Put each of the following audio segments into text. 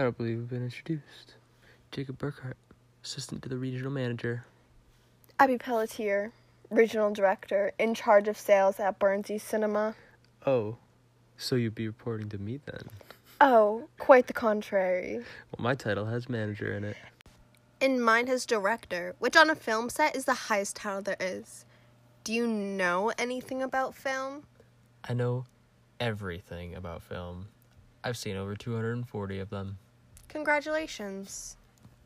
I don't believe we've been introduced. Jacob Burkhart, assistant to the regional manager. Abby Pelletier, regional director in charge of sales at Burnsie Cinema. Oh, so you'd be reporting to me then? Oh, quite the contrary. Well, my title has manager in it. And mine has director, which on a film set is the highest title there is. Do you know anything about film? I know everything about film. I've seen over 240 of them. Congratulations.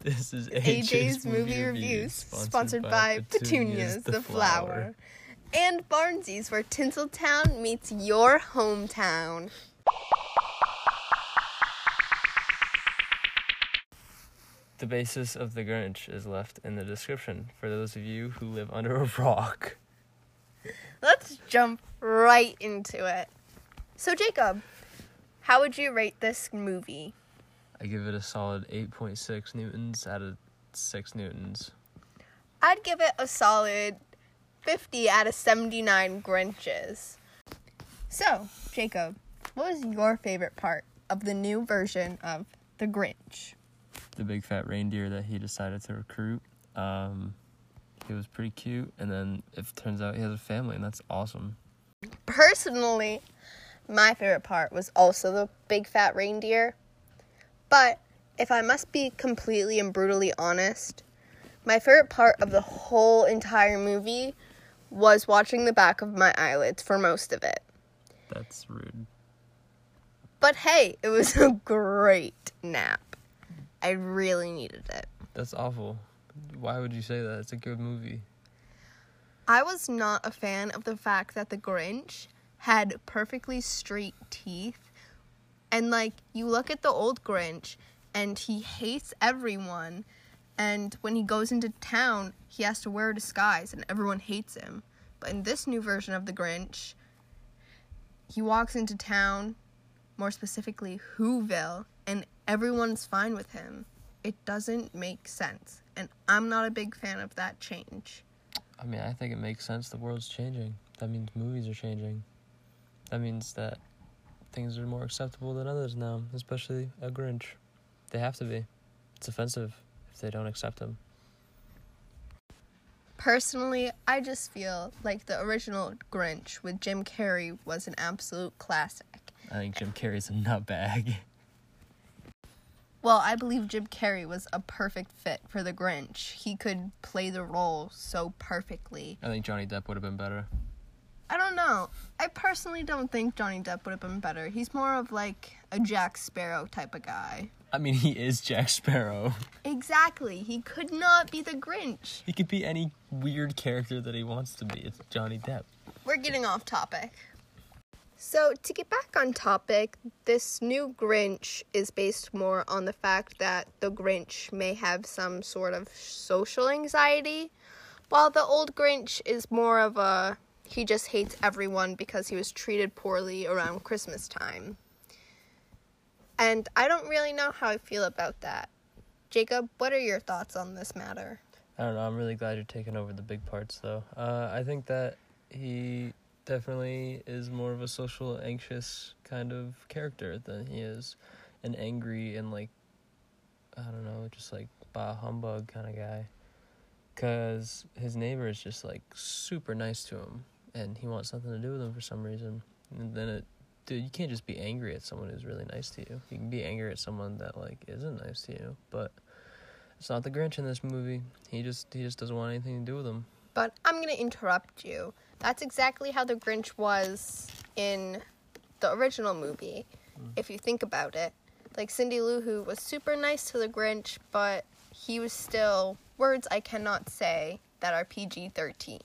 This is AJ's, AJ's, Movie Reviews, sponsored by Petunias the Flower. And Barnsies, where Tinseltown meets your hometown. The basis of The Grinch is left in the description for those of you who live under a rock. Let's jump right into it. So, Jacob, how would you rate this movie? I give it a solid 8.6 newtons out of 6 newtons. I'd give it a solid 50 out of 79 Grinches. So, Jacob, what was your favorite part of the new version of The Grinch? The big fat reindeer that he decided to recruit. Um, he was pretty cute, and then it turns out he has a family, and that's awesome. Personally, my favorite part was also the big fat reindeer. But if I must be completely and brutally honest, my favorite part of the whole entire movie was watching the back of my eyelids for most of it. That's rude. But hey, it was a great nap. I really needed it. That's awful. Why would you say that? It's a good movie. I was not a fan of the fact that the Grinch had perfectly straight teeth. And like you look at the old Grinch and he hates everyone and when he goes into town, he has to wear a disguise and everyone hates him. But in this new version of the Grinch, he walks into town, more specifically Whoville, and everyone's fine with him. It doesn't make sense. And I'm not a big fan of that change. I mean, I think it makes sense. The world's changing. That means movies are changing. That means that things are more acceptable than others now, especially a Grinch. They have to be. It's offensive if they don't accept them. Personally, I just feel like the original Grinch with Jim Carrey was an absolute classic. I think Jim Carrey's a nutbag. Well, I believe Jim Carrey was a perfect fit for the Grinch. He could play the role so perfectly. I think Johnny Depp would have been better. I don't know. I personally don't think Johnny Depp would have been better. He's more of like a Jack Sparrow type of guy. I mean, he is Jack Sparrow. Exactly. He could not be the Grinch. He could be any weird character that he wants to be. It's Johnny Depp. We're getting off topic. So, to get back on topic, this new Grinch is based more on the fact that the Grinch may have some sort of social anxiety, while the old Grinch is more of a he just hates everyone because he was treated poorly around Christmas time. And I don't really know how I feel about that. Jacob, what are your thoughts on this matter? I don't know. I'm really glad you're taking over the big parts, though. Uh, I think that he definitely is more of a social, anxious kind of character than he is an angry and like I don't know, just like bah humbug kind of guy. Cause his neighbor is just like super nice to him, and he wants something to do with him for some reason. And then it, dude, you can't just be angry at someone who's really nice to you. You can be angry at someone that like isn't nice to you, but it's not the Grinch in this movie. He just he just doesn't want anything to do with him. But I'm going to interrupt you. That's exactly how the Grinch was in the original movie, mm. if you think about it. Like Cindy Lou Who was super nice to the Grinch, but he was still words I cannot say that are PG 13.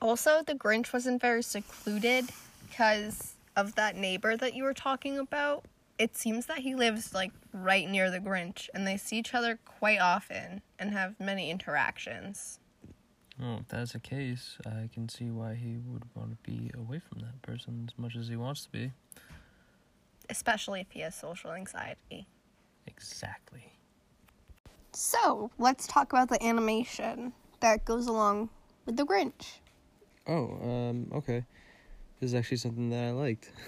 Also, the Grinch wasn't very secluded because of that neighbor that you were talking about. It seems that he lives like right near the Grinch and they see each other quite often and have many interactions. Well, if that's the case, I can see why he would want to be away from that person as much as he wants to be. Especially if he has social anxiety. Exactly. So, let's talk about the animation that goes along with the Grinch. Oh, um, okay. This is actually something that I liked.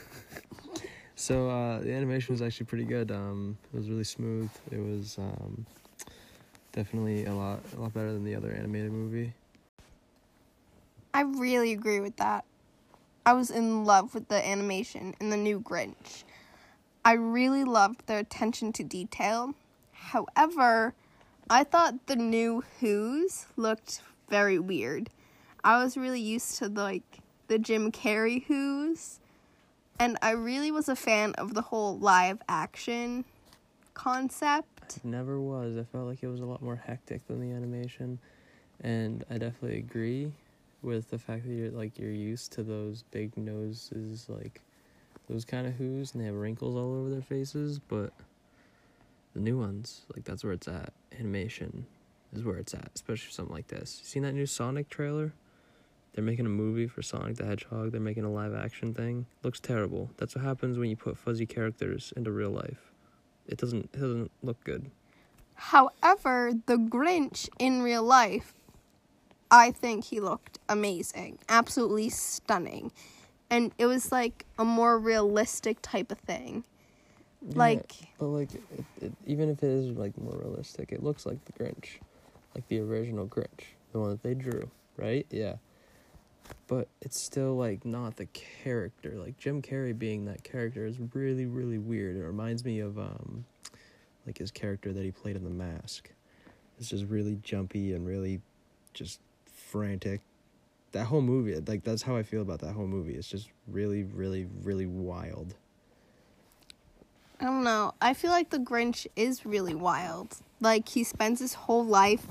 So uh, the animation was actually pretty good. Um, it was really smooth. It was um, definitely a lot a lot better than the other animated movie. I really agree with that. I was in love with the animation in the new Grinch. I really loved their attention to detail. However, I thought the new Who's looked very weird. I was really used to like the Jim Carrey Who's, and I really was a fan of the whole live action concept. Never was. I felt like it was a lot more hectic than the animation, and I definitely agree with the fact that you're like you're used to those big noses, like those kind of Who's, and they have wrinkles all over their faces, but the new ones, like that's where it's at. Animation is where it's at, especially something like this. You seen that new Sonic trailer? They're making a movie for Sonic the Hedgehog. They're making a live action thing. Looks terrible. That's what happens when you put fuzzy characters into real life. It doesn't it doesn't look good. However, the Grinch in real life, I think he looked amazing. Absolutely stunning. And it was like a more realistic type of thing. Like but like it, it, even if it is like more realistic, it looks like the Grinch, like the original Grinch, the one that they drew, right? Yeah. But it's still like not the character. Like Jim Carrey being that character is really really weird. It reminds me of um like his character that he played in The Mask. It's just really jumpy and really just frantic. That whole movie, like that's how I feel about that whole movie. It's just really really really wild. I don't know. I feel like the Grinch is really wild. Like he spends his whole life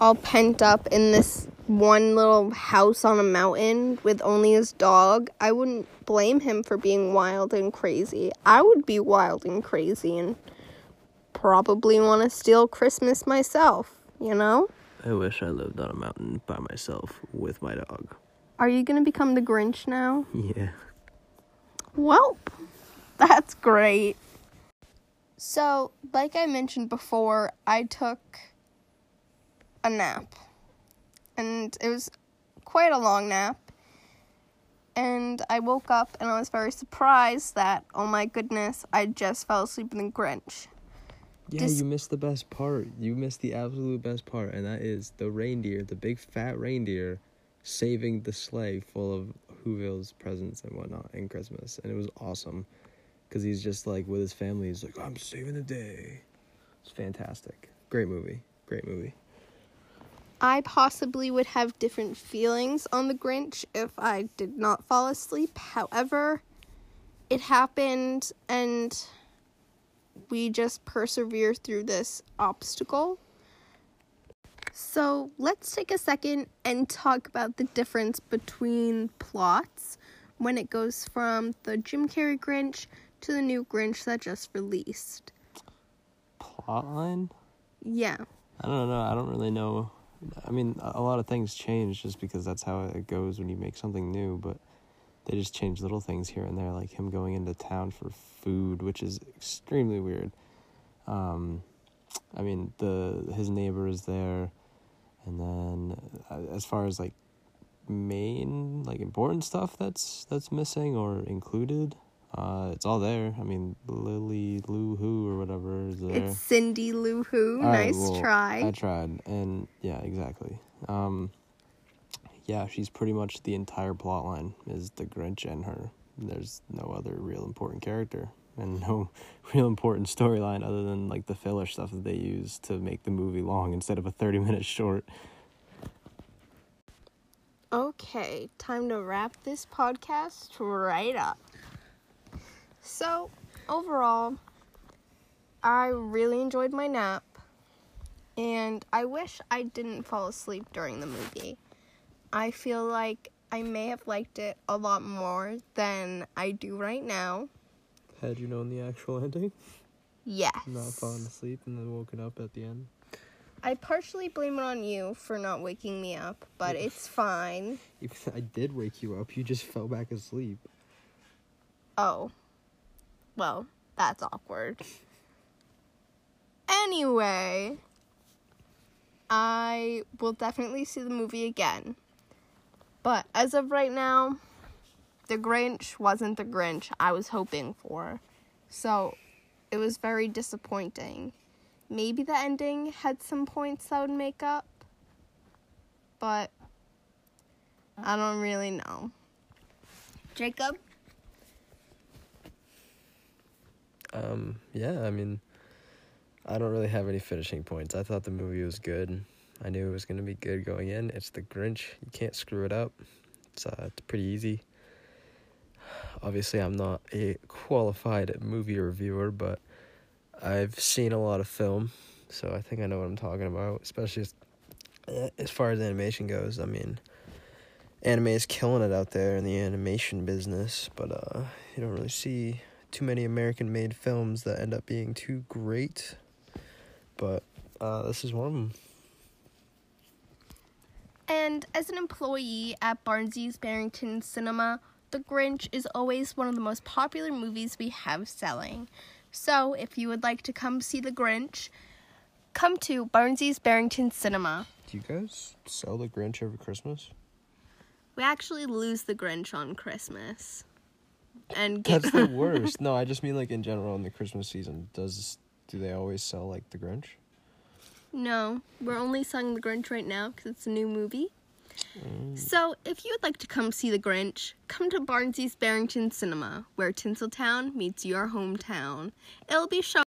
all pent up in this one little house on a mountain with only his dog. I wouldn't blame him for being wild and crazy. I would be wild and crazy and probably want to steal Christmas myself, you know? I wish I lived on a mountain by myself with my dog. Are you going to become the Grinch now? Yeah. Well, that's great. So, like I mentioned before, I took a nap. And it was quite a long nap. And I woke up and I was very surprised that, oh my goodness, I just fell asleep in the Grinch. Yeah, Dis- you missed the best part. You missed the absolute best part, and that is the reindeer, the big fat reindeer, saving the sleigh full of Whoville's presents and whatnot in Christmas, and it was awesome, because he's just like with his family. He's like, "I'm saving the day." It's fantastic. Great movie. Great movie. I possibly would have different feelings on the Grinch if I did not fall asleep. However, it happened and we just persevere through this obstacle. So, let's take a second and talk about the difference between plots when it goes from the Jim Carrey Grinch to the new Grinch that just released. Plotline. Yeah. I don't know. I don't really know. I mean, a lot of things change just because that's how it goes when you make something new, but they just change little things here and there, like him going into town for food, which is extremely weird. Um, I mean, the his neighbor is there, and then uh, as far as like main like important stuff that's that's missing or included, uh, it's all there. I mean, Lily Lou Who or whatever is there. It's Cindy Lou Who. All right, nice well, try. I tried, and yeah, exactly. Um, yeah, she's pretty much the entire plot line is the Grinch and her. There's no other real important character and no real important storyline other than like the filler stuff that they use to make the movie long instead of a 30 minute short. Okay, time to wrap this podcast right up. So, overall, I really enjoyed my nap, and I wish I didn't fall asleep during the movie. I feel like I may have liked it a lot more than I do right now. Had you known the actual ending, Yes. not falling asleep and then woken up at the end. I partially blame it on you for not waking me up, but it's fine. If I did wake you up, you just fell back asleep. Oh. Well, that's awkward. Anyway, I will definitely see the movie again. But as of right now, the Grinch wasn't the Grinch I was hoping for. So it was very disappointing. Maybe the ending had some points that would make up, but I don't really know. Jacob? Um, yeah, I mean, I don't really have any finishing points. I thought the movie was good. I knew it was going to be good going in. It's the Grinch. You can't screw it up. It's uh, it's pretty easy. Obviously, I'm not a qualified movie reviewer, but I've seen a lot of film, so I think I know what I'm talking about, especially as, eh, as far as animation goes. I mean, anime is killing it out there in the animation business, but uh, you don't really see too many American made films that end up being too great. But uh, this is one of them. And as an employee at Barnsley's Barrington Cinema, The Grinch is always one of the most popular movies we have selling. So, if you would like to come see The Grinch, come to Barnsley's Barrington Cinema. Do you guys sell the Grinch every Christmas? We actually lose The Grinch on Christmas. And get That's the worst. no, I just mean like in general in the Christmas season. Does do they always sell like the Grinch? No, we're only selling The Grinch right now because it's a new movie. Mm. So, if you would like to come see The Grinch, come to Barnsley's Barrington Cinema, where Tinseltown meets your hometown. It'll be shown.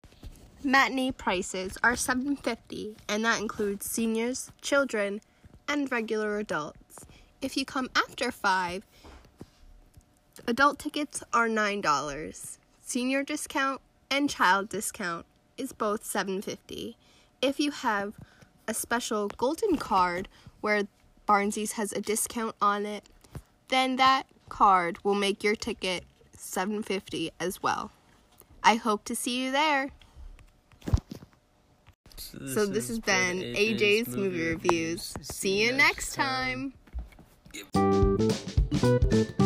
Matinee prices are seven fifty, and that includes seniors, children, and regular adults. If you come after five, adult tickets are nine dollars. Senior discount and child discount is both seven fifty. If you have a special golden card where Barnsley's has a discount on it, then that card will make your ticket 750 as well. I hope to see you there. so this has been AJ's movie reviews. See you next time. time.